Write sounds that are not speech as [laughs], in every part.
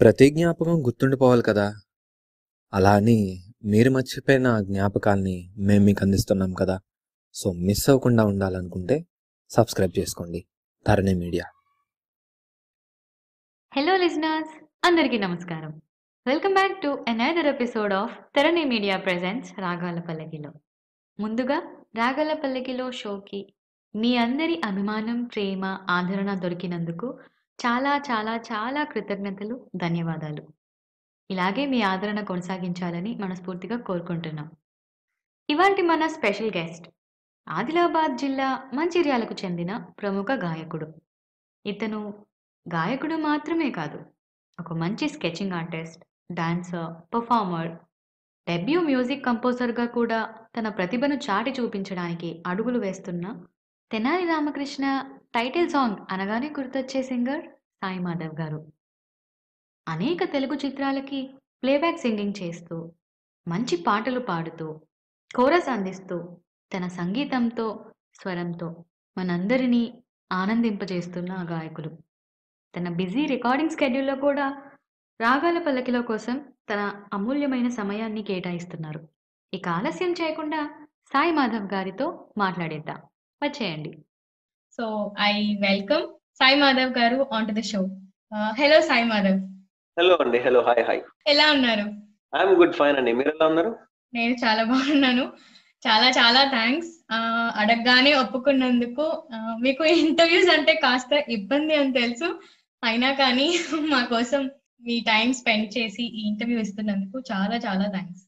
ప్రతి జ్ఞాపకం గుర్తుండిపోవాలి కదా! అలా అని మీరు మర్చిపోయిన జ్ఞాపకాల్ని మేము మీకు అందిస్తున్నాం కదా! సో, మిస్ అవ్వకుండా ఉండాలనుకుంటే సబ్స్క్రైబ్ చేసుకోండి. ధరణి మీడియా. హలో లిజనర్స్ అందరికీ నమస్కారం welcome back to another episode of Tharani media presents రాగాల పల్లకిలో ముందుగా రాగాల పల్లకిలో షోకి మీ అందరి అభిమానం ప్రేమ ఆదరణ దొరికినందుకు చాలా చాలా చాలా కృతజ్ఞతలు ధన్యవాదాలు. ఇలాగే మీ ఆదరణ కొనసాగించాలని మనస్ఫూర్తిగా కోరుకుంటున్నాం. ఇవాల్టి మన స్పెషల్ గెస్ట్ ఆదిలాబాద్ జిల్లా మంచిర్యాలకు చెందిన ప్రముఖ గాయకుడు. ఇతను గాయకుడు మాత్రమే కాదు ఒక మంచి sketching artist dancer performer debut music కంపోజర్గా కూడా తన ప్రతిభను చాటి చూపించడానికి అడుగులు వేస్తున్న తెనాలి రామకృష్ణ టైటిల్ సాంగ్ అనగానే గుర్తొచ్చే సింగర్ సాయి మాధవ్ గారు. అనేక తెలుగు చిత్రాలకి ప్లేబ్యాక్ సింగింగ్ చేస్తూ మంచి పాటలు పాడుతూ కోరస్ అందిస్తూ తన సంగీతంతో స్వరంతో మనందరినీ ఆనందింపజేస్తున్న ఆ గాయకులు. తన బిజీ రికార్డింగ్ స్కెడ్యూల్లో కూడా రాగాల పల్లకిలో కోసం తన అమూల్యమైన సమయాన్ని కేటాయిస్తున్నారు. ఇక ఆలస్యం చేయకుండా సాయి మాధవ్ గారితో మాట్లాడేద్దాం. వచ్చేయండి. So I welcome Sai Madhav garu on to the show hello Sai Madhav hello అండి హలో హాయ్ హాయ్ ఎలా ఉన్నారు ఐఎమ్ గుడ్ ఫైన్ అండి మీరు ఎలా ఉన్నారు నేను చాలా బాగున్నాను. చాలా చాలా థ్యాంక్స్ అడగగానే ఒప్పుకున్నందుకు Uh, మీకు ఇంటర్వ్యూస్ అంటే కాస్త ఇబ్బంది అని తెలుసు. అయినా కానీ [laughs] మా కోసం మీ టైం స్పెండ్ చేసి ఈ ఇంటర్వ్యూ ఇస్తున్నందుకు చాలా చాలా thanks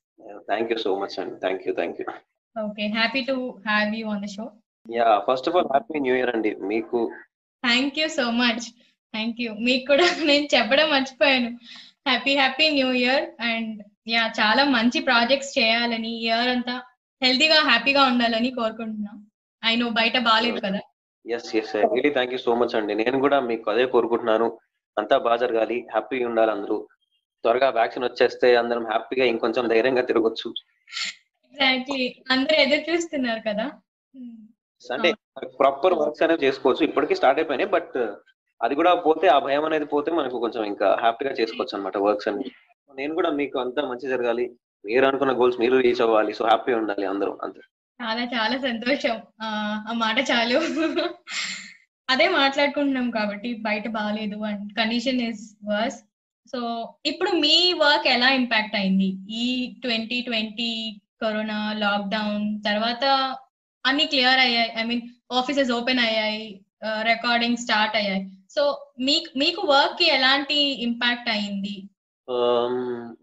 thank you so much అండి thank you thank you okay happy to have you on the show yeah first of all happy new year అండి. మీకు? Thank you so much thank you మీకు కూడా [laughs] నేను చెప్పడం మర్చిపోయాను. Happy happy new year and yeah చాలా మంచి projects చేయాలని ఇయర్ అంతా హెల్తీగా హ్యాపీగా ఉండాలని కోరుకుంటున్నాం. ఐ నో బయట బాగాలేదు కదా. Yes yes really thank you so much అండి. నేను కూడా మీకు అదే కోరుకుంటున్నాను. అంతా బాగా జరగాలి. హ్యాపీగా ఉండాలి అందరూ. త్వరగా వ్యాక్సిన్ వచ్చేస్తే అందరం హ్యాపీగా ఇంకొంచెం ధైర్యంగా తిరగొచ్చు. ఎగ్జాక్ట్లీ అందరూ ఎదురు చూస్తున్నారు కదా. అంటే ప్రాపర్ వర్క్స్ అనేవి చేసుకోవచ్చు. ఇప్పటికీ స్టార్ట్ అయిపోయినాయి బట్ అది కూడా పోతే ఆ భయం అనేది పోతే మనకు కొంచెం ఇంకా హ్యాపీగా చేసుకోవచ్చు అనమాట వర్క్స్ అన్ని. నేను కూడా మీకు అంతా మంచి జరగాలి. మీరు అనుకున్న గోల్స్ మీరు రీచ్ అవ్వాలి. సో హ్యాపీ ఉండాలి అందరూ. అంతే. చాలా చాలా సంతోషం. ఆ, ఆ మాట చాలు. అదే మాట్లాడుకుంటున్నాం కాబట్టి బయట బాగాలేదు and condition is worse so ఇప్పుడు మీ వర్క్ ఎలా ఇంపాక్ట్ అయింది? ఈ ట్వంటీ ట్వంటీ కరోనా లాక్డౌన్ తర్వాత అన్ని క్లియర్ అయ్యాయి. ఐ మీన్ ఆఫీసెస్ ఓపెన్ అయ్యాయి. రికార్డింగ్ స్టార్ట్ అయ్యాయి. సో మీకు మీకు వర్క్కి ఎలాంటి ఇంపాక్ట్ అయింది?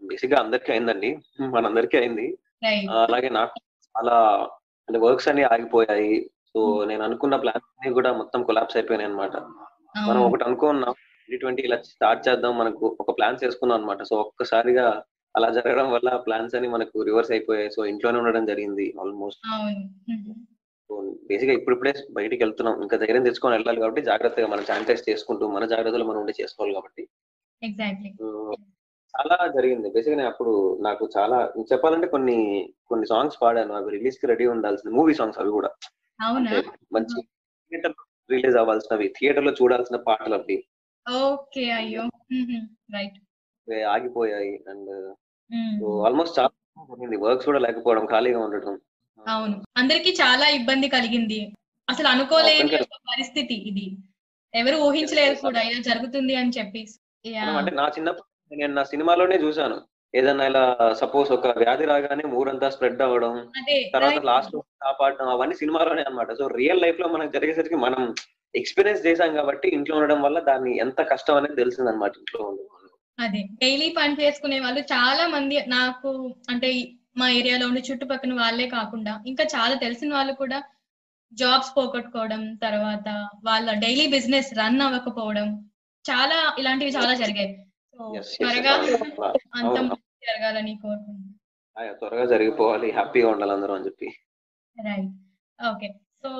బేసిక్గా అందరికీ అయిందండి. మనందరికీ అయింది. అలాగే నాకు చాలా అంటే వర్క్స్ అన్ని ఆగిపోయాయి. సో నేను అనుకున్న ప్లాన్స్ అన్ని కూడా మొత్తం కొలాప్స్ అయిపోయినాయి అనమాట మనం ఒకటి అనుకున్నాం ట్వంటీ ట్వంటీ ఇలా స్టార్ట్ చేద్దాం మనకు ఒక ప్లాన్స్ వేసుకున్నాం అనమాట సో ఒక్కసారిగా అలా జరగడం వల్ల ప్లాన్స్ అని మనకు రివర్స్ అయిపోయాయి. సో ఇంట్లోనే ఉండడం జరిగింది ఆల్మోస్ట్. బేసిక్గా ఇప్పుడిప్పుడే బయటికి వెళ్తున్నాం. ఇంకా ధైర్యం తెచ్చుకొని వెళ్ళాలి కాబట్టి జాగ్రత్తగా మనం శానిటైజ్ చేసుకుంటూ మన జాగ్రత్తలు మనం ఉండి చేసుకోవాలి కాబట్టి. చాలా జరిగింది. బేసిక్గా అప్పుడు నాకు చాలా చెప్పాలంటే కొన్ని కొన్ని సాంగ్స్ పాడాను. అవి రిలీజ్కి రెడీ ఉండాల్సిన మూవీ సాంగ్స్ అవి కూడా. మంచి థియేటర్ రిలీజ్ అవ్వాల్సినవి థియేటర్లో చూడాల్సిన పాటలు అవి. ఓకే. అయ్యో. రైట్ ఇవి ఆగిపోయాయి. అండ్ ఆల్మోస్ట్ చాలా జరిగింది. వర్క్స్ కూడా లేకపోవడం ఖాళీగా ఉండటం. అవును. అందరికి చాలా ఇబ్బంది కలిగింది. అసలు అనుకోలేని పరిస్థితి ఇది. ఎవరు ఊహించలేరు కూడా ఇలా జరుగుతుంది అని చెప్పి. అంటే నా చిన్నప్పుడు నేను నా సినిమాలోనే చూసాను ఏదన్నా ఇలా సపోజ్ ఒక వ్యాధి రాగానే ఊరంతా స్ప్రెడ్ అవ్వడం తర్వాత. లాస్ట్ కాపాడడం అవన్నీ సినిమాలోనే అన్నమాట. సో రియల్ లైఫ్లో మనకు జరిగేసరికి మనం ఎక్స్పీరియన్స్ చేసాం కాబట్టి ఇంట్లో ఉండడం వల్ల దాన్ని ఎంత కష్టం అనేది తెలిసింది అనమాట ఇంట్లో ఉండడం. అదే. డైలీ పని చేసుకునే వాళ్ళు చాలా మంది నాకు అంటే మా ఏరియాలో ఉండే చుట్టుపక్కల వాళ్ళే కాకుండా ఇంకా చాలా తెలిసిన వాళ్ళు కూడా జాబ్స్ పోగొట్టుకోవడం తర్వాత వాళ్ళ డైలీ బిజినెస్ రన్ అవ్వకపోవడం చాలా ఇలాంటివి చాలా జరిగాయి. సో త్వరగా. అంత. జరగాలని కోరుకుంటున్నాను. త్వరగా జరిగిపోవాలి హ్యాపీగా ఉండాలి అందరూ అని చెప్పి. రైట్ ఓకే సో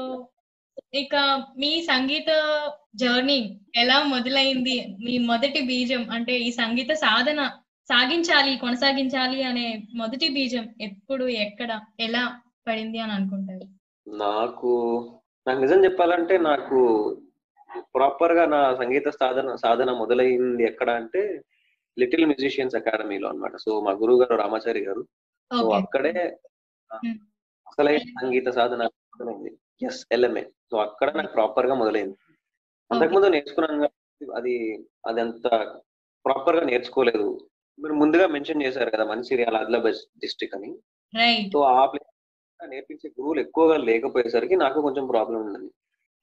ఇక మీ సంగీత జర్నీ ఎలా మొదలైంది? మీ మొదటి బీజం అంటే ఈ సంగీత సాధన సాగించాలి కొనసాగించాలి అనే మొదటి బీజం ఎప్పుడు ఎక్కడ ఎలా పడింది అని అనుకుంటారు? నాకు నాకు నిజం చెప్పాలంటే నాకు ప్రాపర్గా నా సంగీత సాధన సాధన మొదలైంది ఎక్కడ అంటే లిటిల్ మ్యూజిషియన్స్ అకాడమీలో అన్నమాట. సో మా గురువు గారు రామాచారి గారు. సో అక్కడే. అసలైన సంగీత సాధన మొదలైంది. ఎస్ ఎల్ఎంఏ సో అక్కడ నాకు ప్రాపర్గా మొదలైంది. అంతకుముందు నేర్చుకున్నాను అది అది అంత ప్రాపర్గా నేర్చుకోలేదు. మీరు ముందుగా మెన్షన్ చేశారు కదా మంచిర్యాల ఆదిలాబాద్ డిస్ట్రిక్ట్ అని. సో ఆ ప్లేస్ నేర్పించే గురువులు ఎక్కువగా లేకపోయేసరికి నాకు కొంచెం ప్రాబ్లం ఉందండి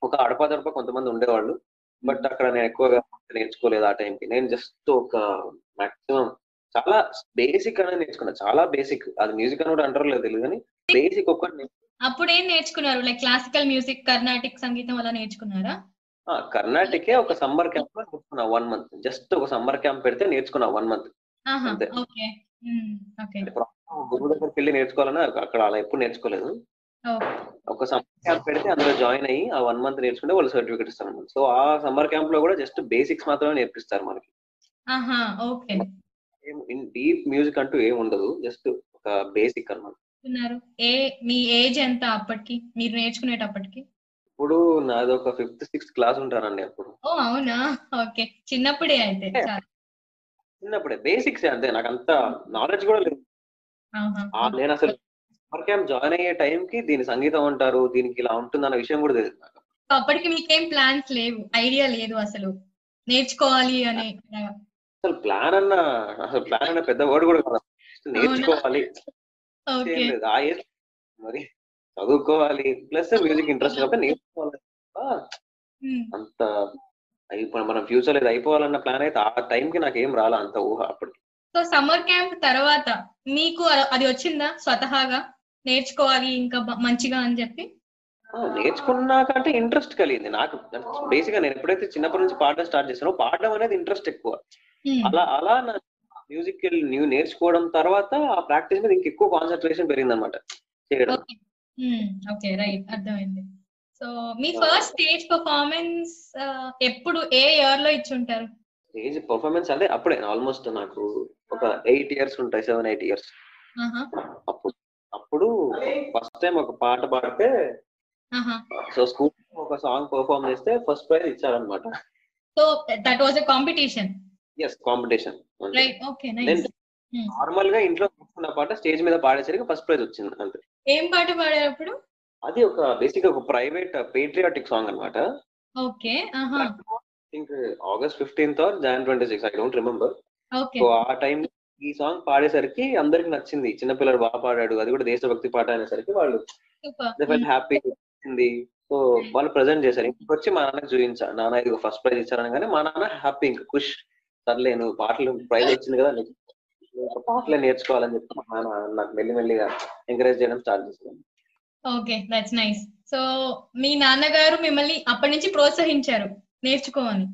ఒక అడపదడప కొంతమంది ఉండేవాళ్ళు బట్ అక్కడ నేను ఎక్కువగా నేర్చుకోలేదు ఆ టైంకి నేను జస్ట్ ఒక మాక్సిమం చాలా బేసిక్ అనేది నేర్చుకున్నా. చాలా బేసిక్ అది మ్యూజిక్ అని కూడా అంటారో లేదు తెలియదు కానీ బేసిక్ ఒక్కటి అప్పుడు ఏం నేర్చుకున్నారు? లైక్ క్లాసికల్ మ్యూజిక్ కర్ణాటిక్ సంగీతం అలా నేర్చుకున్నారా? కర్ణాటకే ఒక సమ్మర్ క్యాంప్లో నేర్చుకున్నా వన్ మంత్. జస్ట్ ఒక సమ్మర్ క్యాంప్ పెడితే నేర్చుకున్నా వన్ మంత్. అంతే. గురువు దగ్గరికి వెళ్ళి నేర్చుకోవాలని అక్కడ అలా ఎప్పుడు నేర్చుకోలేదు. ఒక సమ్మర్ క్యాంప్ పెడితే అందులో జాయిన్ అయ్యి ఆ వన్ మంత్ నేర్చుకుంటే వాళ్ళు సర్టిఫికేట్ ఇస్తారు. సో ఆ సమ్మర్ క్యాంప్లో కూడా జస్ట్ బేసిక్స్ మాత్రమే నేర్పిస్తారు మనకి. డీప్ మ్యూజిక్ అంటూ ఏం ఉండదు. జస్ట్ ఒక బేసిక్ అన్నమాట. ఉన్నారు ఏ మీ ఏజ్ ఎంత అప్పటికి? మీరు నేర్చుకునేటప్పటికి? ఇప్పుడు నాది ఒక ఫిఫ్త్ సిక్స్త్ క్లాస్ ఉంటానండి అప్పుడు. ఓ అవునా? ఓకే. చిన్నప్పుడే అయితే చిన్నప్పుడే. బేసిక్స్ అంతే. నాకు అంత నాలెడ్జ్ కూడా లేదు. నేను అసలు సమ్మర్ క్యాంప్ జాయిన్ అయ్యే టైం కి దీని సంగీతం అంటారు దీనికి ఇలా ఉంటుంది అన్న విషయం కూడా తెలియదు నాకు. అప్పటికి మీకేం ప్లాన్స్ లేవు? ఐడియా లేదు అసలు. నేర్చుకోవాలి అనే అసలు ప్లాన్ అన్న అసలు ప్లాన్ అన్న పెద్ద వర్డ్ కూడా నేర్చుకోవాలి. ఆ ఏజ్ మరి చదువుకోవాలి. ప్లస్ మ్యూజిక్ ఇంట్రెస్ట్ కాబట్టి నేర్చుకోవాలి అంత అయిపో మన ఫ్యూచర్ ఇది అయిపోవాలన్న ప్లాన్ అయితే ఆ time కి నాకు ఏం రాలా అంత ఊహ అప్పటికి. సో సమ్మర్ క్యాంప్ తర్వాత మీకు అది వచ్చిందా? స్వతహాగా నేర్చుకోవాలి ఇంకా మంచిగా అని చెప్పి? నేర్చుకున్నాక అంటే ఇంట్రెస్ట్ కలిగింది. నాకు బేసిక్గా నేను ఎప్పుడైతే చిన్నప్పటి నుంచి పాడడం స్టార్ట్ చేశానో పాడడం అనేది ఇంట్రెస్ట్ ఎక్కువ. అలా అలా నా మ్యూజిక్ న్యూ నేర్చుకోవడం తర్వాత ఆ ప్రాక్టీస్ మీద ఇంక ఎక్కువ కాన్సన్ట్రేషన్ పెరిగింది అనమాట చేయడం. ఓకే. రైట్. అర్థమైంది. సో మీ ఫస్ట్ స్టేజ్ పర్ఫార్మెన్స్ ఎప్పుడు ఏ ఇయర్లో ఇచ్చి ఉంటారు స్టేజ్ పర్ఫార్మెన్స్ అదే అప్పుడే ఆల్మోస్ట్ నాకు ఒక ఎయిట్ ఇయర్స్ ఉంటాయి సెవెన్ ఎయిట్ ఇయర్స్. అప్పుడు అప్పుడు ఫస్ట్ టైం ఒక పాట పాడితే సో స్కూల్ ఒక సాంగ్ పర్ఫార్మ్ చేస్తే ఫస్ట్ ప్రైజ్ ఇచ్చారనమాట so that was a competition. Yes competition right okay nice నేను నార్మల్గా ఇంట్లో నేర్చుకున్న పాట స్టేజ్ మీద పాడేసరికి ఫస్ట్ ప్రైజ్ వచ్చింది అంతే. ఏం పాట పాడారు అప్పుడు అది ఒక బేసిక్ ఒక ప్రైవేట్ పేట్రియాటిక్ సాంగ్ అనమాట okay think August fifteenth or Jan twenty six I don't remember so ఆ టైం ఈ సాంగ్ పాడేసరికి అందరికి నచ్చింది. చిన్నపిల్లడు బాగా పాడాడు అది కూడా దేశభక్తి పాట అనేసరికి వాళ్ళు హ్యాపీ సో వాళ్ళు ప్రజెంట్ చేశారు. ఇంటికి వచ్చి మా నాన్నకి చూపించా నాన్న ఇది ఫస్ట్ ప్రైజ్ ఇచ్చారనగానే మా నాన్న హ్యాపీ ఇంకా ఖుష్. సర్లే నువ్వు పాటలు ప్రైజ్ వచ్చింది కదా నీకు పాటలే నేర్చుకోవాలని చెప్పి మా నాన్న నాకు మెల్లిమెల్లిగా ఎంకరేజ్ చేయడం స్టార్ట్ చేశాను ఓకే దట్స్ నైస్ సో మీ నాన్నగారు మిమ్మల్ని అప్పటి నుంచి ప్రోత్సహించారు నేర్చుకోమని.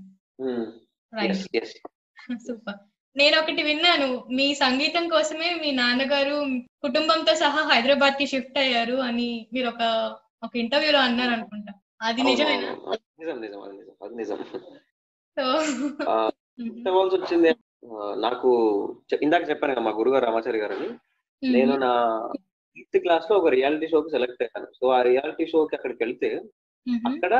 సూపర్ [laughs] నేను ఒకటి విన్నాను మీ సంగీతం కోసమే మీ నాన్నగారు కుటుంబంతో సహా హైదరాబాద్కి షిఫ్ట్ అయ్యారు అని మీరు ఒక ఒక ఇంటర్వ్యూలో అన్నారు అనుకుంటా అది నిజమేనా? నిజం నిజం నిజం సో ఆ, ఇవ్వాల్సి వచ్చింది. నాకు ఇందాక చెప్పాను కదా మా గురుగారు రామాచారి గారని. నేను నా ఎయిత్ క్లాస్లో ఒక రియాలిటీ షోకి సెలెక్ట్ అయ్యాను. సో ఆ రియాలిటీ షోకి అక్కడికి వెళ్తే అక్కడ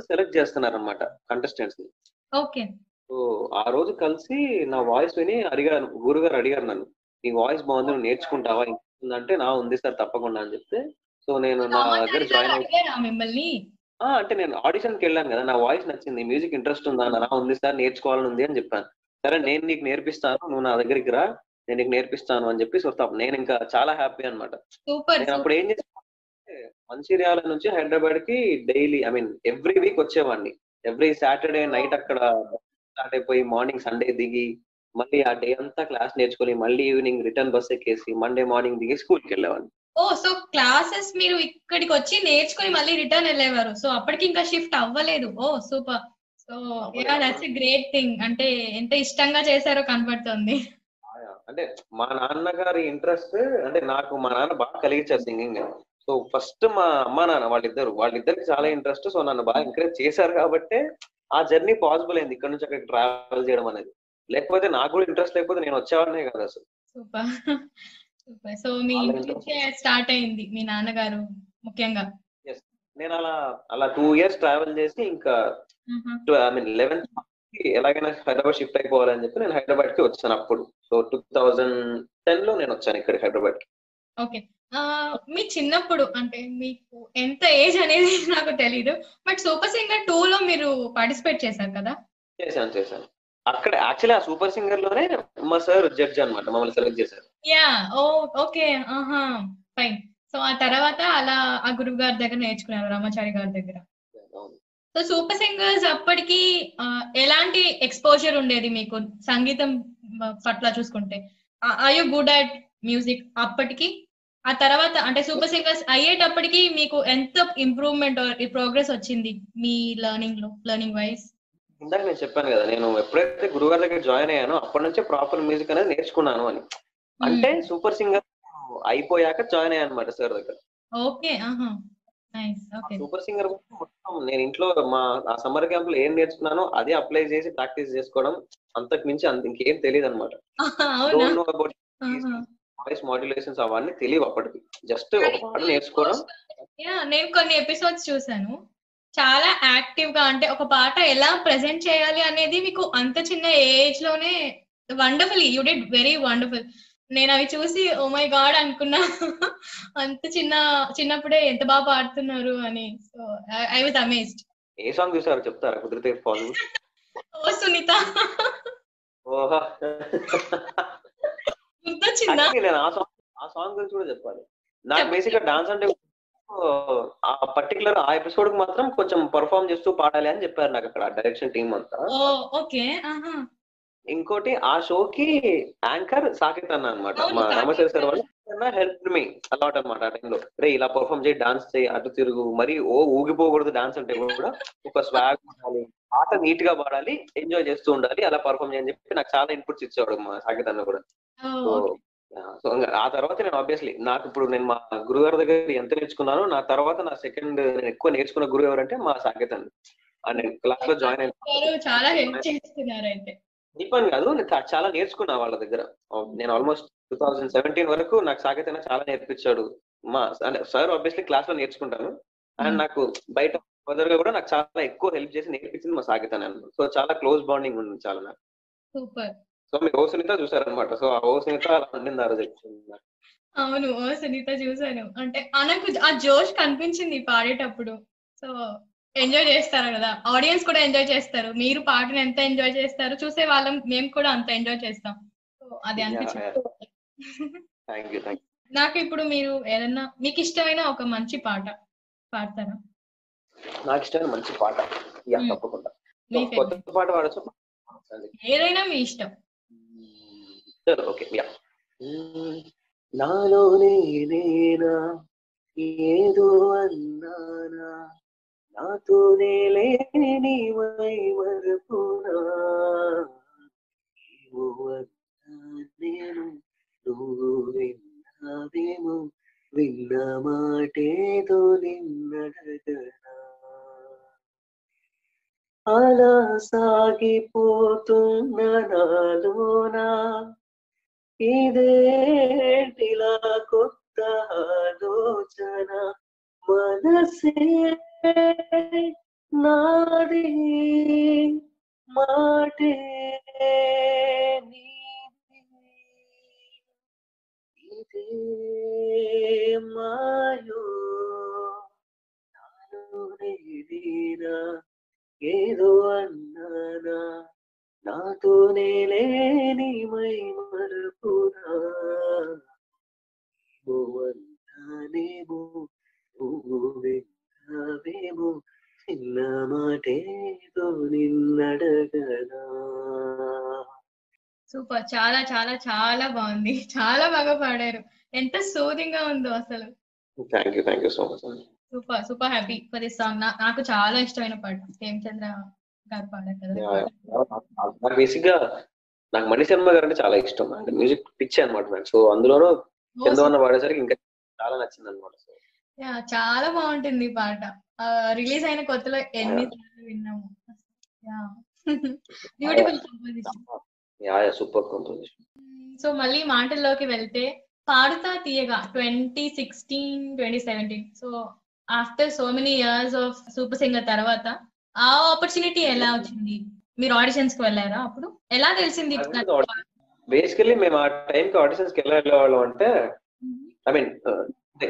సెలెక్ట్ చేస్తున్నారు అనమాట కంటెస్టెంట్స్ని ఓకే. సో ఆ రోజు కలిసి నా వాయిస్ విని అడిగారు గురుగారు అడిగారు నన్ను. నీ వాయిస్ బాగుంది నువ్వు నేర్చుకుంటావా? అంటే నా ఉంది సార్ తప్పకుండా అని చెప్తే. సో నేను నా దగ్గర జాయిన్ మిమ్మల్ని? అంటే నేను ఆడిషన్కి వెళ్ళాను కదా నా వాయిస్ నచ్చింది మ్యూజిక్ ఇంట్రెస్ట్ ఉందా నా ఉంది సార్ నేర్చుకోవాలని ఉంది అని చెప్పాను. సరే నేను నీకు నేర్పిస్తాను నువ్వు నా దగ్గరికి రా నేను నీకు నేర్పిస్తాను అని చెప్పి సో నేను ఇంకా చాలా హ్యాపీ అన్నమాట. సూపర్ నేను అప్పుడు ఏం చేసాను మంచిర్యాల నుంచి హైదరాబాద్కి daily I mean every week వచ్చేవాడిని. ఎవ్రీ సాటర్డే నైట్ అక్కడ స్టార్ట్ అయిపోయి మార్నింగ్ సండే దిగి మళ్ళీ ఆ డే అంతా క్లాస్ నేర్చుకొని మళ్ళీ ఈవినింగ్ రిటర్న్ బస్ ఎక్కేసి మండే మార్నింగ్ దిగి స్కూల్కి వెళ్ళేవాడిని. ఓ సో క్లాసెస్ మీరు ఇక్కడికి వచ్చి నేర్చుకుని మళ్ళీ రిటర్న్ వెళ్ళేవారు. సో అప్పటికి ఇంకా షిఫ్ట్ అవ్వలేదు. ఓ super. So yeah that's great thing అంటే ఎంత ఇష్టంగా చేశారో కనబడుతుంది అంటే మా నాన్నగారి ఇంట్రెస్ట్ అంటే నాకు మా నాన్న బాగా కలిగించారు సింగింగ్ సో ఫస్ట్ మా అమ్మ నాన్న వాళ్ళిద్దరు వాళ్ళిద్దరికి చాలా ఇంట్రెస్ట్ సో నన్ను బాగా ఎంకరేజ్ చేశారు కాబట్టి ఆ జర్నీ పాసిబుల్ అయింది ఇక్కడ నుంచి అక్కడికి ట్రావెల్ చేయడం అనేది. లేకపోతే నాకు కూడా ఇంట్రెస్ట్ లేకపోతే నేను వచ్చేవాడినే కదా అసలు. సో మీ ఇంటి నుంచే స్టార్ట్ అయింది మీ నాన్నగారు ముఖ్యంగా? నేను అలా అలా టూ ఇయర్స్ ట్రావెల్ చేసి ఇంకా ఐ మీన్ లెవెన్త్ ఎలాగైనా హైదరాబాద్ షిఫ్ట్ అయిపోవాలని చెప్పి నేను హైదరాబాద్కి వచ్చాను అప్పుడు. సో టూ థౌజండ్ టెన్లో నేను వచ్చాను ఇక్కడ హైదరాబాద్కి ఓకే మీ చిన్నప్పుడు అంటే మీకు ఎంత ఏజ్ అనేది [laughs] నాకు తెలీదు. బట్ సూపర్ సింగర్ టూ లో మీరు పార్టిసిపేట్ చేశారు కదా? చేశాను చేశాను. అక్కడ యాక్చువల్లీ ఆ సూపర్ సింగర్లోనే మా సార్ జడ్జ్ అన్నమాట మమ్మల్ని సెలెక్ట్ చేశారు. యా ఓ ఓకే ఆహా ఫైన్. సో ఆ తర్వాత అలా ఆ గురువు గారి దగ్గర నేర్చుకున్నారు రామాచారి గారి దగ్గర. సో సూపర్ సింగర్స్ అప్పటికి ఎలాంటి ఎక్స్పోజర్ ఉండేది మీకు? సంగీతం పట్ల చూసుకుంటే. I you good at music అప్పటికి ఆ తర్వాత అంటే సూపర్ సింగర్స్ అయ్యేటప్పటికి మీకు ఎంత ఇంప్రూవ్మెంట్ ప్రోగ్రెస్ వచ్చింది మీ లెర్నింగ్లో లెర్నింగ్ వైజ్ ఇందాక నేను చెప్పాను కదా నేను ఎప్పుడైతే గురుగారి దగ్గర జాయిన్ అయ్యానో అప్పటి నుంచే ప్రాపర్ మ్యూజిక్ అనేది నేర్చుకున్నాను అని. అంటే సూపర్ సింగర్ అయిపోయాక జాయిన్ అయ్యాను అనమాట సార్ దగ్గర. ఓకే సూపర్ సింగర్ మొత్తం నేను ఇంట్లో మా ఆ సమ్మర్ క్యాంప్లో ఏం నేర్చుకున్నానో అదే అప్లై చేసి ప్రాక్టీస్ చేసుకోవడం అంతకు మించి అంత ఇంకేం తెలియదు అనమాట. వాయిస్ మాడ్యులేషన్స్ అవన్నీ తెలియవు అప్పటికి. జస్ట్ ఒక పాట నేర్చుకోవడం. నేను కొన్ని ఎపిసోడ్స్ చూసాను చాలా యాక్టివ్గా అంటే ఒక పాట ఎలా ప్రెజెంట్ చేయాలి అనేది మీకు అంత చిన్న ఏజ్లోనే wonderful you did very wonderful నేను అవి చూసి ఓ మై గాడ్ అనుకున్నా. అంత చిన్న చిన్నప్పుడే ఎంత బాగా పాడుతున్నారు అని. సో ఐ వాజ్ అమేజ్డ్ ఏ సాంగ్ చూసారో చెప్తారా? కుదిరితే ఓ సునీత. ఓహా. గుర్తొచ్చిందా? Actually నేను ఆ సాంగ్ ఆ సాంగ్ గురించి కూడా చెప్పాలి. నాకు బేసిక్గా డాన్స్ అంటే ఆ పర్టికులర్ ఆ ఎపిసోడ్కి మాత్రం కొంచెం పర్ఫామ్ చేస్తూ పాడాలి అని చెప్పారు నాకు అక్కడ డైరెక్షన్ టీమ్ అంతా. ఓకే ఇంకోటి ఆ షోకి యాంకర్ సాకిత్ అన్న అనమాట మా రామచంద్ర సార్ వాళ్ళు హెల్ప్ మీ అలాట్ అనమాట ఆ టైంలో రే ఇలా పర్ఫామ్ చేయి డాన్స్ చేయి అటు తిరుగు మరి ఓ ఊగిపోకూడదు డాన్స్ అంటే కూడా ఒక స్వాగ్ ఉండాలి ఆట నీట్గా పాడాలి ఎంజాయ్ చేస్తూ ఉండాలి అలా పర్ఫామ్ చేయని చెప్పి నాకు చాలా ఇన్పుట్స్ ఇచ్చేవాడు మా సాకిత్ అన్న కూడా. సో ఆ తర్వాత నేను ఆబ్వియస్లీ నాకు ఇప్పుడు నేను మా గురుగారి దగ్గర ఎంత నేర్చుకున్నానో నా తర్వాత నా సెకండ్ నేను ఎక్కువ నేర్చుకున్న గురువు ఎవరంటే మా సాకేత్ అండి నేను క్లాస్లో జాయిన్ అయిన గారు చాలా హెల్ప్ చేస్తున్నారు అయితే దీపన్ కాదు నేను చాలా నేర్చుకున్నా వాళ్ళ దగ్గర. నేను ఆల్మోస్ట్ టూ థౌజండ్ సెవెంటీన్ వరకు నాకు సాకేత్ చాలా నేర్పించాడు. మా సార్ ఆబ్వియస్లీ క్లాస్లో నేర్చుకుంటాను అండ్. నాకు బయట ఫర్దర్గా కూడా నాకు చాలా ఎక్కువ హెల్ప్ చేసి నేర్పించింది మా సాకేత్ అన్న. సో చాలా క్లోజ్ బాండింగ్ ఉంది చాలా నాకు. సూపర్. సో మీరు ఓ సునీత చూసారనమాట సో ఆ ఓ సునీత అలా ఉండింది ఆ రోజు చెప్తున్నా అవును ఓ సునీత చూసాను అంటే మనకు ఆ జోష్ కనిపించింది పాడేటప్పుడు. సో ఎంజాయ్ చేస్తారు కదా. ఆడియన్స్ కూడా ఎంజాయ్ చేస్తారు. మీరు పాటను ఎంత ఎంజాయ్ చేస్తారు చూసే వాళ్ళం. మేము కూడా అంత ఎంజాయ్ చేస్తాం. సో అది అనిపించింది. నాకు ఇప్పుడు మీరు ఏదన్నా మీకు ఇష్టమైన ఒక మంచి పాట పాడతారా? నాకు ఇష్టమైన మంచి పాట. తప్పకుండా. మీ కొత్త. పాట పాడచ్చు. ఏదైనా మీ ఇష్టం. ఓకే యా నాలోనే నేనా ఏదో అన్నానా నాతోనే లేని వై మరపునా ఏమో అన్నా నేను నువ్వు విన్నావేమో విన్న మాటేదో నిన్నడగనా అలా సాగిపోతున్న నాలోనా ఇదేటిలా కొత్త ఆలోచన మనసే నాది మాటే నీది ఇదే మాయో నాలోనే వీరా ఏదో అన్నానా నాతోనే లేని చాలా చాలా చాలా బాగుంది. చాలా బాగా పాడారు. ఎంత సూదింగ్గా ఉందో అసలు. Thank you thank you so much super super happy for this song. నాకు చాలా ఇష్టమైన పాట హేమచంద్ర గారు పాడారు కదా. బేసిక్గా నాకు మణి శర్మ గారు అంటే చాలా ఇష్టం. అంటే మ్యూజిక్ పిచ్చి అనమాట సో అందులోనూ ఓ, చందవన్న పాడేసరికి ఇంకా చాలా నచ్చింది అనమాట చాలా బాగుంటుంది ఈ పాట. రిలీజ్ అయిన కొత్తలో ఎన్ని విన్నాము. Beautiful composition yeah super composition so మళ్ళీ మాటల్లోకి వెళ్తే Padutha Theeyaga twenty sixteen twenty seventeen. So after so many years of super singer తర్వాత ఆ ఆపర్చునిటీ ఎలా వచ్చింది? మీరు ఆడిషన్స్కి వెళ్ళారా అప్పుడు? ఎలా తెలిసింది బేసికలీ మేము ఆ టైం కి ఆడిషన్స్కి ఎలా వెళ్ళేవాళ్ళం అంటే ఐ మీన్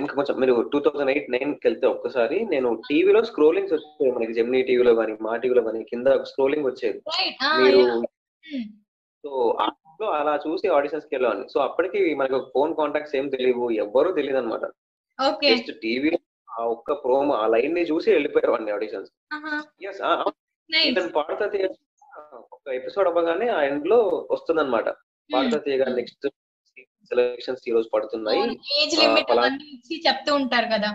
ఇంకా కొంచెం మీరు టూ థౌసండ్ ఎయిట్ నైన్కి వెళ్తే ఒక్కసారి నేను టీవీలో స్క్రోలింగ్స్ వచ్చేది మనకి జెమినీ టీవీలో కానీ మా టీవీలో కానీ కింద స్క్రోలింగ్ వచ్చేది. మీరు సో లో అలా చూసి ఆడిషన్స్కి వెళ్ళాను సో అప్పటికి మనకు ఫోన్ కాంటాక్ట్స్ ఏం తెలియవు ఎవ్వరూ తెలియదు అనమాట జస్ట్ టీవీ ఆ ఒక్క ప్రోమో ఆ లైన్ని చూసి వెళ్ళిపోయేవాడిని ఆడిషన్స్ ఎస్ ఇతను పాడతా తీయ ఒక ఎపిసోడ్ అవ్వగానే ఆ ఎండ్లో వస్తుందన్నమాట. పాడతా తీయగా నెక్స్ట్ సెలక్షన్స్ ఈ రోజు పడుతున్నాయి. ఏజ్ లిమిట్ ఇచ్చి చెప్తూ ఉంటారు కదా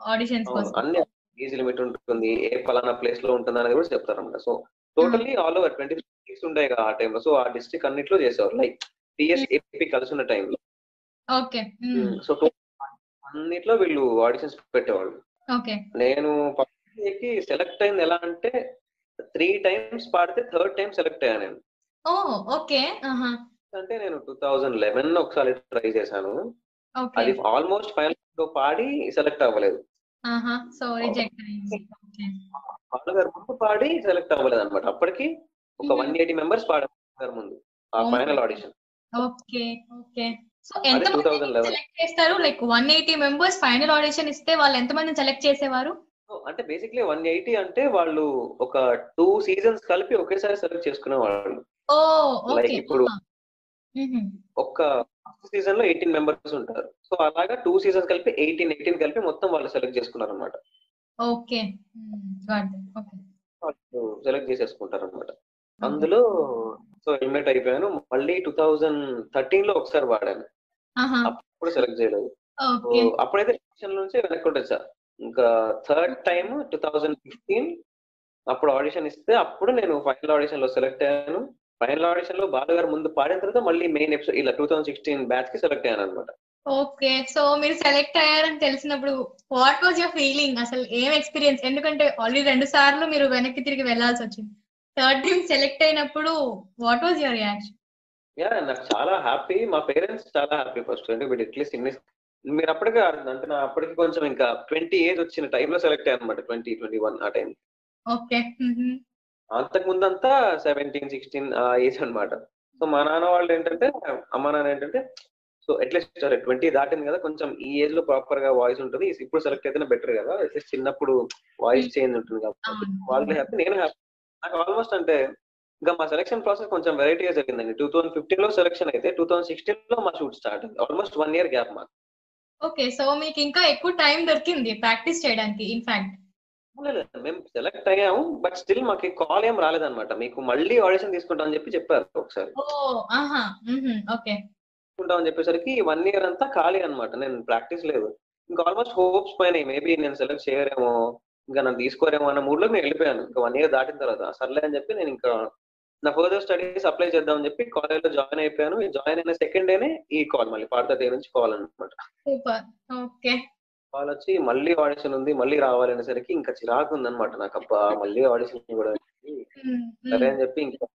ఆడిషన్స్ కోసం. అన్ని ఏజ్ లిమిట్ ఉంటుంది. ఏ ఫలానా ప్లేస్లో ఉంటుంది అనేది కూడా చెప్తారన్నమాట. So totally all over twenty districts ఉండే ఆ టైంలో సో ఆ డిస్ట్రిక్ట్ అన్నిట్లో చేసేవారు. లైక్ టిఎస్ ఏపీ కలిసి ఉన్న టైంలో ఓకే సో అన్నిట్లో వీళ్ళు ఆడిషన్స్ పెట్టేవాళ్ళు. ఓకే నేను సెలెక్ట్ అయింది ఎలా అంటే త్రీ టైమ్స్ పాడితే థర్డ్ టైం సెలెక్ట్ అయ్యాను నేను. ఓకే అంటే నేను టూ థౌజండ్ లెవెన్ ఒకసారి ట్రై చేశాను. అది ఆల్మోస్ట్ ఫైనల్లో పాడి సెలెక్ట్ అవ్వలేదు. సో రిజెక్ట్ అయింది. ఓకే. వాళ్ళ గారు ముందు పాడి సెలెక్ట్ అవ్వలేదు అనమాట అప్పటికి ఒక. వన్ ఎయిటీ మెంబర్స్ పాడారు ముందు ఆ final audition. Okay okay. So ఎంత 2011. సెలెక్ట్ చేస్తారు? Like one eighty members final audition ఇస్తే వాళ్ళు ఎంత మందిని సెలెక్ట్ చేసేవారు? అంటే బేసిక్లీ వన్ ఎయిటీ అంటే వాళ్ళు ఒక టూ సీజన్స్ కలిపి ఒకేసారి సెలెక్ట్ చేసుకునే వాళ్ళు ఓకే. ఇప్పుడు- ఒక్క సీజన్లో ఎయిటీన్ మెంబర్స్ ఉంటారు. సో అలాగా టూ సీజన్స్ కలిపి ఎయిటీన్ ఎయిటీన్ కలిపి మొత్తం వాళ్ళు సెలెక్ట్ చేసుకున్నారు అనమాట ఓకే. సెలెక్ట్ చేసేసుకుంటారు అనమాట అందులో సో ఎలిమినేట్ అయిపోయాను. మళ్ళీ టూ థౌజండ్ థర్టీన్లో ఒకసారి వాడాను. అప్పుడు సెలెక్ట్ చేయలేదు. అప్పుడైతే ఆడిషన్ నుంచి వెనక్కి వచ్చా ఇంకా third time two thousand fifteen అప్పుడు ఆడిషన్ ఇస్తే అప్పుడు నేను ఫైనల్ ఆడిషన్లో సెలెక్ట్ అయ్యాను. ఫైనల్ ఆడిషన్లో బాలు గారు ముందు పాడిన తర్వాత మళ్ళీ మెయిన్ ఎపిసోడ్ ఇలా టూ థౌసండ్ సిక్స్టీన్ బ్యాచ్కి సెలెక్ట్ అయ్యాను అనమాట ఓకే సో మీరు సెలెక్ట్ అయ్యారని తెలిసినప్పుడు వాట్ వాజ్ యువర్ ఫీలింగ్ అసలు ఏం ఎక్స్పీరియన్స్ ఎందుకంటే ఆల్రెడీ రెండు సార్లు మీరు వెనక్కి తిరిగి వెళ్ళాల్సి వచ్చింది. థర్డ్ టైం సెలెక్ట్ అయినప్పుడు what was your reaction yeah నాకు చాలా హ్యాపీ మా పేరెంట్స్ చాలా హ్యాపీ ఫస్ట్ అంటే వీడు అట్లీస్ట్ ఇన్ని మీరు అప్పటికే అంటే నా అప్పటికి కొంచెం ఇంకా ట్వంటీ ఏజ్ వచ్చిన టైంలో సెలెక్ట్ అయ్యాను అనమాట ట్వంటీ ట్వంటీ వన్ ఆ టైం ఓకే అంతకు ముందంతా సెవెంటీన్ సిక్స్టీన్ ఆ ఏజ్ అన్నమాట. సో మా నాన్న వాళ్ళు ఏంటంటే అమ్మ నాన్న ఏంటంటే సో అట్లీస్ట్ సరే ట్వంటీ దాటింది కదా కొంచెం ఈ ఏజ్లో ప్రాపర్గా వాయిస్ ఉంటుంది. ఇప్పుడు సెలెక్ట్ అయితేనే బెటర్ కదా. అట్లీస్ట్ చిన్నప్పుడు వాయిస్ చేంజ్ ఉంటుంది కాబట్టి. వాళ్ళు హ్యాపీ నేను హ్యాపీ నాకు ఆల్మోస్ట్ అంటే ఇంకా మా సెలక్షన్ ప్రాసెస్ కొంచెం వెరైటీగా జరిగిందండి. టూ థౌసండ్ ఫిఫ్టీన్లో సెలక్షన్ అయితే టూ థౌసండ్ సిక్స్టీన్లో మా షూట్ స్టార్ట్ అయింది. ఆల్మోస్ట్ వన్ ఇయర్ గ్యాప్ మాకు. ఓకే సో మీకు ఇంకా ఎక్కువ టైం దొరికింది ప్రాక్టీస్ చేయడానికి ఇన్ఫాక్ట్ లేదు, మేము సెలెక్ట్ అయ్యాము బట్ స్టిల్ మాకు కాల్ ఏం రాలేదన్నమాట. మీకు మళ్ళీ ఆడిషన్ తీసుకుంటాం అని చెప్పి చెప్పారు ఒకసారి. ఓకే. తీసుకుంటామని చెప్పేసరికి వన్ ఇయర్ అంతా ఖాళీ అన్నమాట. నేను ప్రాక్టీస్ లేదు. ఇంకా ఆల్మోస్ట్ హోప్స్ పైన మేబీ నేను సెలెక్ట్ చేయరేమో ఇంకా నన్ను తీసుకోరేమో అన్న మూడ్లో నేను వెళ్ళిపోయాను. ఇంకా వన్ ఇయర్ దాటిన తర్వాత సర్లే అని చెప్పి నేను ఇంకా నా ఫర్దర్ స్టడీస్ అప్లై చేద్దామని చెప్పి కాలేజ్లో జాయిన్ అయిపోయాను జాయిన్ అయిన సెకండ్ డేనే ఈ కాల్ మళ్ళీ పాడతా డే నుంచి కాల్ అనమాట సూపర్. ఓకే. కాల్ వచ్చి మళ్ళీ ఆడిషన్ ఉంది మళ్ళీ రావాలి అనేసరికి ఇంకా చిరాకు ఉందన్నమాట. నాకు అబ్బా మళ్ళీ ఆడిషన్ కూడా. సరే అని చెప్పి ఇంకా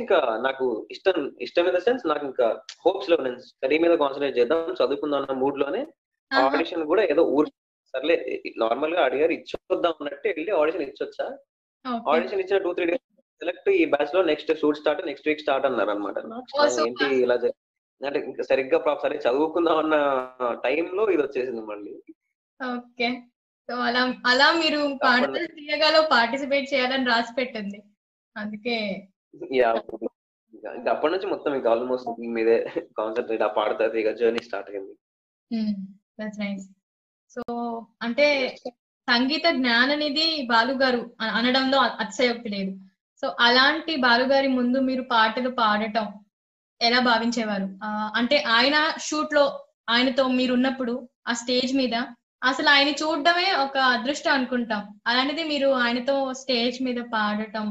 ఇంకా నాకు ఇష్టం ఇష్టం ఇన్ ద సెన్స్ నాకు ఇంకా హోప్స్లో నేను స్టడీ మీద కాన్సన్ట్రేట్ చేద్దాం చదువుకుందాం అన్న మూడ్లోనే ఆడిషన్ కూడా ఏదో ఊరు సర్లే నార్మల్గా అడిగారు ఇచ్చొద్దాం అన్నట్టు వెళ్ళి ఆడిషన్ ఇచ్చొచ్చా? ఆడిషన్ ఇచ్చిన టూ త్రీ డేస్ సెలెక్ట్ ఈ బ్యాచ్లో next shoot start next week start అన్నారు అనమాట. ఏంటి ఇలా అంటే ఇంకా సరిగ్గా ప్రాప్ సరే చదువుకుందాం అన్న టైంలో ఇది వచ్చేసింది మళ్ళీ. ఓకే. సో అలా అలా మీరు పాడతా తీయగాలో పార్టిసిపేట్ చేయాలని రాసి పెట్టింది. అందుకే యా అప్పటి నుంచి మొత్తం ఇంకా ఆల్మోస్ట్ దీని మీదే కాన్సన్ట్రేట్ ఆ పాడుతుంది ఇక జర్నీ స్టార్ట్ అయింది. దట్స్ నైస్ సో అంటే సంగీత జ్ఞాననిధి బాలు గారు అ- అనడంలో అతిశయోక్తి లేదు. సో అలాంటి బాలు గారి ముందు మీరు పాటలు పాడటం ఎలా భావించేవారు? అంటే ఆయన షూట్లో ఆయనతో మీరు ఉన్నప్పుడు ఆ స్టేజ్ మీద అసలు ఆయన చూడడమే ఒక అదృష్టం అనుకుంటాం. అలాంటిది మీరు ఆయనతో స్టేజ్ మీద పాడటం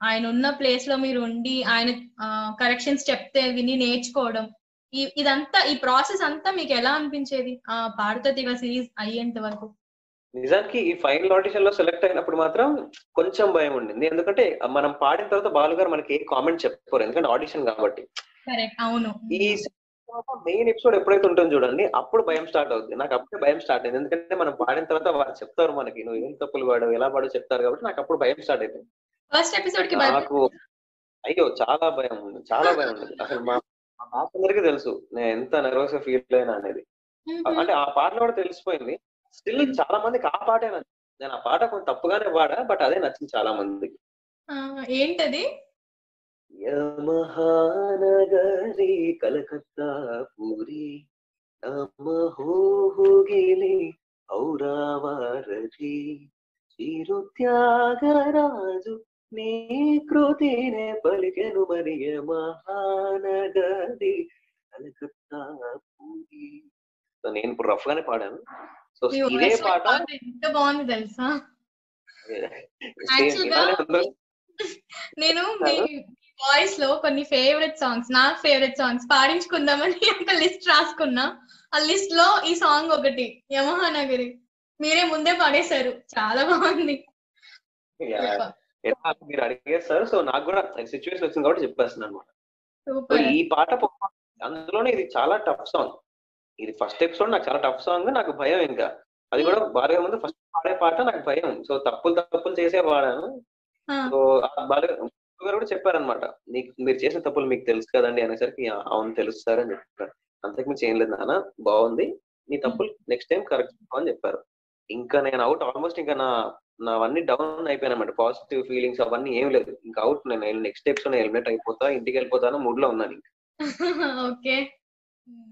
ఆయన ఉన్న ప్లేస్లో మీరు ఉండి ఆయన కరెక్షన్స్ చెప్తే విని నేర్చుకోవడం ఇదంతా ఈ ప్రాసెస్ అంతా మీకు ఎలా అనిపించేది? ఆ పాడుతో తీగ సిరీస్ అయ్యేంత వరకు. నిజానికి ఈ ఫైనల్ ఆడిషన్లో సెలెక్ట్ అయినప్పుడు మాత్రం కొంచెం భయం ఉండింది. ఎందుకంటే మనం పాడిన తర్వాత బాలు గారు మనకి ఏ కామెంట్ చెప్పారు ఎందుకంటే ఆడిషన్ కాబట్టి. అవును. ఈ మెయిన్ ఎపిసోడ్ ఎప్పుడైతే ఉంటుంది చూడండి అప్పుడు భయం స్టార్ట్ అవుతుంది నాకు అప్పుడే భయం స్టార్ట్ అయింది. ఎందుకంటే మనం పాడిన తర్వాత వాళ్ళు చెప్తారు మనకి నువ్వు ఏం తప్పులు పాడవు ఎలా పాడో చెప్తారు కాబట్టి నాకు అప్పుడు భయం స్టార్ట్ అయిపోయింది. ఫస్ట్ ఎపిసోడ్కి నాకు అయ్యో చాలా భయం ఉంది చాలా భయం ఉంది. అసలు మా అందరికీ తెలుసు నేను ఎంత నర్వస్ ఫీల్ అయినా అనేది. అంటే ఆ పాటలో కూడా తెలిసిపోయింది. స్టిల్ చాలా మందికి ఆ పాటే నచ్చింది. నేను ఆ పాట కొంచెం తప్పుగానే పాడా బట్ అదే నచ్చింది చాలా మందికి. ఏంటది? యమహానగరి కలకత్తా పూరి నమహోగిలి ఔరావారజి చిరు త్యాగరాజు నీ కృతినే పలికెను మరి యమహానగరి కలకత్తా పూరి నేను ఇప్పుడు రఫ్ గానే పాడాను. సో ఇదే పాట ఎంత బాగుంది తెలుసా? [laughs] నేను వాయిస్లో కొన్ని ఫేవరెట్ సాంగ్స్ నా ఫేవరెట్ సాంగ్స్ పాడించుకుందామని ఒక లిస్ట్ రాసుకున్నా. ఆ లిస్ట్లో ఈ సాంగ్ ఒకటి యమహా నగరి మీరే ముందే పాడేశారు. చాలా బాగుంది. మీరు అడిగేస్తారు సో నాకు కూడా సిచ్యువేషన్ వచ్చింది కాబట్టి చెప్పేస్తున్నాను అనమాట ఈ పాట అందులోనే ఇది చాలా టఫ్ సాంగ్ ఇది ఫస్ట్ ఎపిసోడ్ నాకు చాలా టఫ్ సాంగ్ నాకు భయం ఇంకా. అది కూడా బాగా ముందు ఫస్ట్ పాడే పాట నాకు భయం. సో తప్పులు తప్పులు చేసే పాడాను. సో బాగా గారు కూడా చెప్పారనమాట నీకు మీరు చేసిన తప్పులు మీకు తెలుసు కదండి అనేసరికి "ఆ, అవును తెలుసు సార్ అని చెప్పారు. అంతకుమించి ఏం లేదు నాన్న బాగుంది. నీ తప్పులు నెక్స్ట్ టైం కరెక్ట్ అని చెప్పారు. ఇంకా నేను అవుట్ ఆల్మోస్ట్ ఇంకా నా నావన్నీ డౌన్ అయిపోయాను అనమాట పాజిటివ్ ఫీలింగ్స్ అవన్నీ ఏం లేదు. ఇంకా అవుట్ నేను నెక్స్ట్ ఎపిసోడ్ ఎలిమినేట్ అయిపోతా ఇంటికి వెళ్ళిపోతాను మూడ్లో ఉన్నాను ఇంకా. [laughs] ఓకే.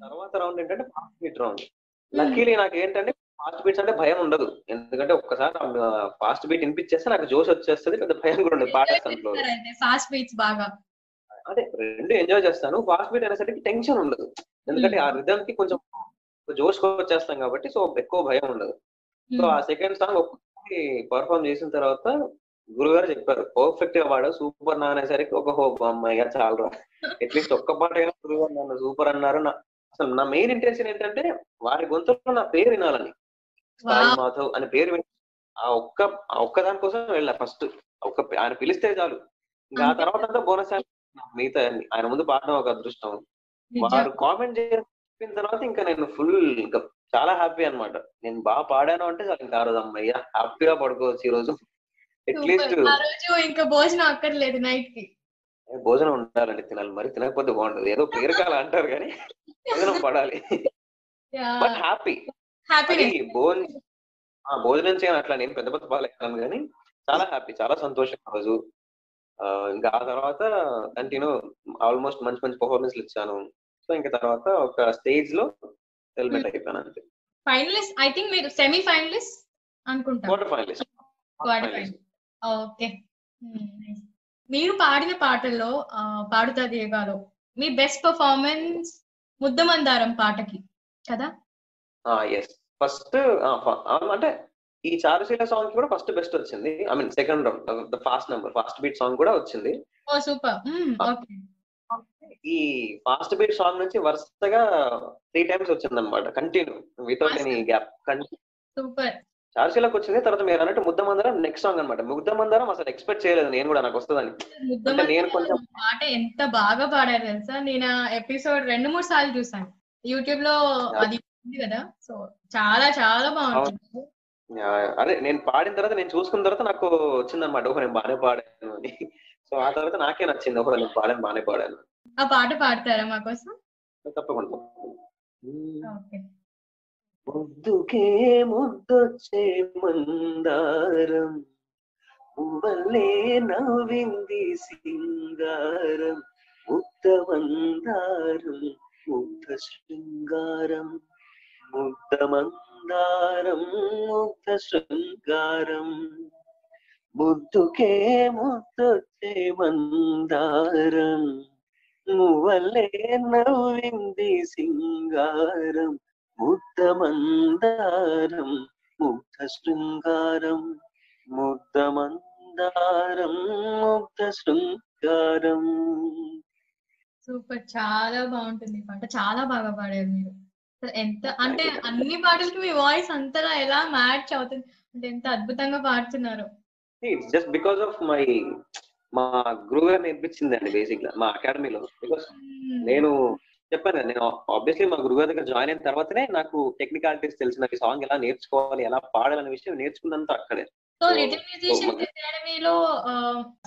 తర్వాత రౌండ్ ఏంటంటే ఫాస్ట్ రౌండ్. లక్కీలీ నాకు ఏంటంటే ఫాస్ట్ బీట్స్ అంటే భయం ఉండదు. ఎందుకంటే ఒక్కసారి ఫాస్ట్ బీట్ వినిపించేస్తే నాకు జోష్ వచ్చేస్తుంది పెద్ద భయం కూడా ఉండదు. పాడేస్తాను ఫాస్ట్ బీట్స్ బాగా. అదే రెండు ఎంజాయ్ చేస్తాను. ఫాస్ట్ బీట్ అనేసరికి టెన్షన్ ఉండదు. ఎందుకంటే ఆ రిథమ్కి కొంచెం జోష్ వచ్చేస్తాం కాబట్టి సో ఎక్కువ భయం ఉండదు. సో ఆ సెకండ్ సాంగ్ ఒక్కసారి పర్ఫామ్ చేసిన తర్వాత గురుగారు చెప్పారు పర్ఫెక్ట్గా వాడు సూపర్ నా అనేసరికి ఒక హోప్ అమ్మాయిగా చాలా అట్లీస్ట్ ఒక్క పాట అయినా గురుగారు నన్ను సూపర్ అన్నారు. నా అసలు నా మెయిన్ ఇంటెన్షన్ ఏంటంటే వారి గొంతులో నా పేరు వినాలని. సాయి. మాధవ్ అనే పేరు ఆ ఒక్క ఆ ఒక్క దాని కోసం వెళ్ళా ఫస్ట్. ఒక్క ఆయన పిలిస్తే చాలు. ఆ. తర్వాత అంతా బోనస్ మిగతా. ఆయన ముందు పాడడం ఒక అదృష్టం. వారు కామెంట్ చెప్పిన తర్వాత ఇంకా నేను ఫుల్ ఇంకా చాలా హ్యాపీ అన్నమాట. నేను బాగా పాడాను అంటే చాలు ఇంకా ఆ రోజు అమ్మయ్య హ్యాపీగా పడుకోవచ్చు ఈ రోజు. అట్లీస్ట్ ఇంకా భోజనం అక్కర్లేదు నైట్కి భోజనం ఉండాలండి తినాలి. మరి తినకపోతే బాగుంటది ఏదో పేరుకాల అంటారు కానీ భోజనం పడాలి. But happy. హ్యాపీనెస్ భోజనం చేయను అట్లా నేను పెద్ద పెద్ద పాలేను కానీ చాలా హ్యాపీ చాలా సంతోషం ఆ రోజు. ఇంకా ఆ తర్వాత కంటిన్యూ ఆల్మోస్ట్ మంచి మంచి పర్ఫార్మెన్స్ ఇచ్చాను. సో ఇంకా తర్వాత ఒక స్టేజ్లో హెల్మెట్ అయిపోయాను అంతే. ఫైనలిస్ట్ ఐ థింక్ మీరు సెమీ ఫైనలిస్ట్ అనుకుంటా క్వార్టర్ ఫైనలిస్ట్ ఓకే మీరు పాడిన పాటల్లో పాడుతా దేగాలో మీ బెస్ట్ పర్ఫార్మెన్స్ ముద్దమందారం పాటకి కదా? ఎస్ ఫస్ట్ అంటే ఈ చారుశీల సాంగ్ కూడా ఫస్ట్ బెస్ట్ వచ్చింది. I mean second round the fast number fast beat song కూడా వచ్చింది. ఈ ఫాస్ట్ బీట్ సాంగ్ నుంచి వరుసగా త్రీ టైమ్స్ వచ్చింది అనమాట continue without any gap super. చార్సీలకు వచ్చింది తర్వాత మీరు అన్నట్టు ముద్ద మందరం నెక్స్ట్ సాంగ్ అనమాట ముద్ద మందరం అసలు ఎక్స్పెక్ట్ చేయలేదు నేను కూడా నాకు వస్తుందని. అంటే నేను కొంచెం- పాట ఎంత బాగా పాడారు తెలుసా? నేను ఎపిసోడ్ రెండు మూడు సార్లు చూసాను. యూట్యూబ్లో అది ఉంది కదా సో చాలా చాలా బాగుంటుంది. అదే నేను పాడిన తర్వాత నేను చూసుకున్న తర్వాత నాకు వచ్చింది అనమాట ఓహో నేను బాగానే పాడాను అని. సో ఆ తర్వాత నాకే నచ్చింది. ఓహో నేను పాడాను బాగానే పాడాను. ఆ పాట పాడతారా మా కోసం? తప్పకుండా ముద్దుకే ముద్దొచ్చే మందారం పువ్వల్లే నవ్వింది సింగారం ముద్ద మందారం ముద్ద శృంగారం. ముగ్ధమందారం మందారం శృంగారం ముద్దుకే ముద్దొచ్చే మందారం మువ్వలే నవ్వింది సింగారం. ముద్ద మందారం ముగ్ధ శృంగారం ముద్ద మందారం ముగ్ధ శృంగారం సూపర్ చాలా బాగుంటుంది పాట. చాలా బాగా పాడారు మీరు. ఎంత అంటే అన్ని పాటలకి మీ వాయిస్ అంతలా ఎలా మ్యాచ్ అవుతుంది? అంటే ఎంత అద్భుతంగా పాడుతున్నారు. జస్ట్ బికాస్ ఆఫ్ మై మా గురువు గారు నేర్పించింది అండి బేసిక్గా మా అకాడమీలో బికాస్ నేను చెప్పాను కదా నేను ఆబ్వియస్లీ మా గురుగారి దగ్గర జాయిన్ అయిన తర్వాతనే నాకు టెక్నికాలిటీస్ తెలిసిన ఈ సాంగ్ ఎలా నేర్చుకోవాలి ఎలా పాడాలనే విషయం నేర్చుకున్నంత అక్కడే. సో లిటిల్ మ్యూజిషియన్ అకాడమీలో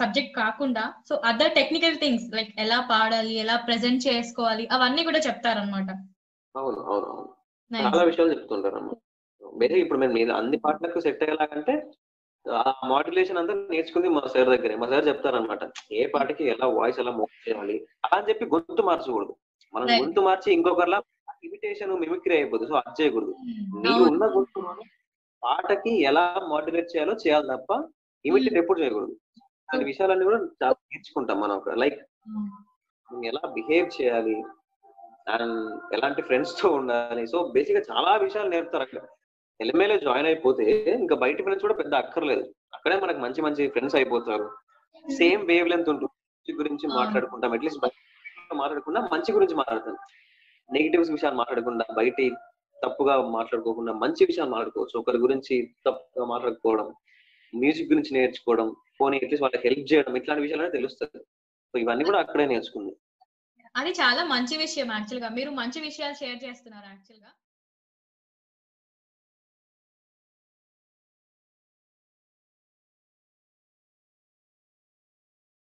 సబ్జెక్ట్ కాకుండా so other technical things like ఎలా పాడాలి ఎలా ప్రెజెంట్ చేసుకోవాలి అవన్నీ కూడా చెప్తారనమాట అవును అవును అవును. చాలా విషయాలు చెప్తుంటారు అమ్మ బేసిక్ ఇప్పుడు మేము మీద అన్ని పాటలకు సెట్ అయ్యేలాగంటే ఆ మాడ్యులేషన్ అంతా నేర్చుకుంది మా సార్ దగ్గరే. మా సార్ చెప్తారనమాట ఏ పాటకి ఎలా వాయిస్ ఎలా మోడ్ చేయాలి అలా అని చెప్పి గొంతు మార్చకూడదు. మనం. గొంతు మార్చి ఇంకొకరిలా ఇమిటేషన్ మిమిక్రీ అయిపోతుంది సో అది చేయకూడదు. నీకు ఉన్న గొంతులోనే పాటకి ఎలా మాడ్యులేట్ చేయాలో చేయాలి తప్ప ఇమిటేట్ ఎప్పుడు చేయకూడదు. అలాంటి విషయాలన్నీ కూడా చాలా నేర్చుకుంటాం మనం లైక్ ఎలా బిహేవ్ చేయాలి అండ్ ఎలాంటి ఫ్రెండ్స్తో ఉండాలి. సో బేసిక్గా చాలా విషయాలు నేర్పుతారు అక్కడ. ఎల్ఎంఏలో జాయిన్ అయిపోతే ఇంకా బయట ఫ్రెండ్స్ కూడా పెద్ద అక్కర్లేదు. అక్కడే మనకు మంచి మంచి ఫ్రెండ్స్ అయిపోతారు. సేమ్ వేవ్ లెంత్ ఉంటుంది గురించి. మాట్లాడుకుంటాం. అట్లీస్ట్ మాట్లాడకుండా మంచి గురించి మాట్లాడతాం. నెగిటివ్స్ విషయాలు మాట్లాడకుండా బయట తప్పుగా మాట్లాడుకోకుండా మంచి విషయాలు మాట్లాడుకోవచ్చు. ఒకరి గురించి తప్పుగా మాట్లాడుకోవడం మ్యూజిక్ గురించి నేర్చుకోవడం పోనీ అట్లీస్ట్ వాళ్ళకి హెల్ప్ చేయడం ఇట్లాంటి విషయాలు తెలుస్తుంది. సో ఇవన్నీ కూడా అక్కడే నేర్చుకుంది. అది చాలా మంచి విషయం యాక్చువల్గా మీరు మంచి విషయాలు షేర్ చేస్తున్నారు యాక్చువల్గా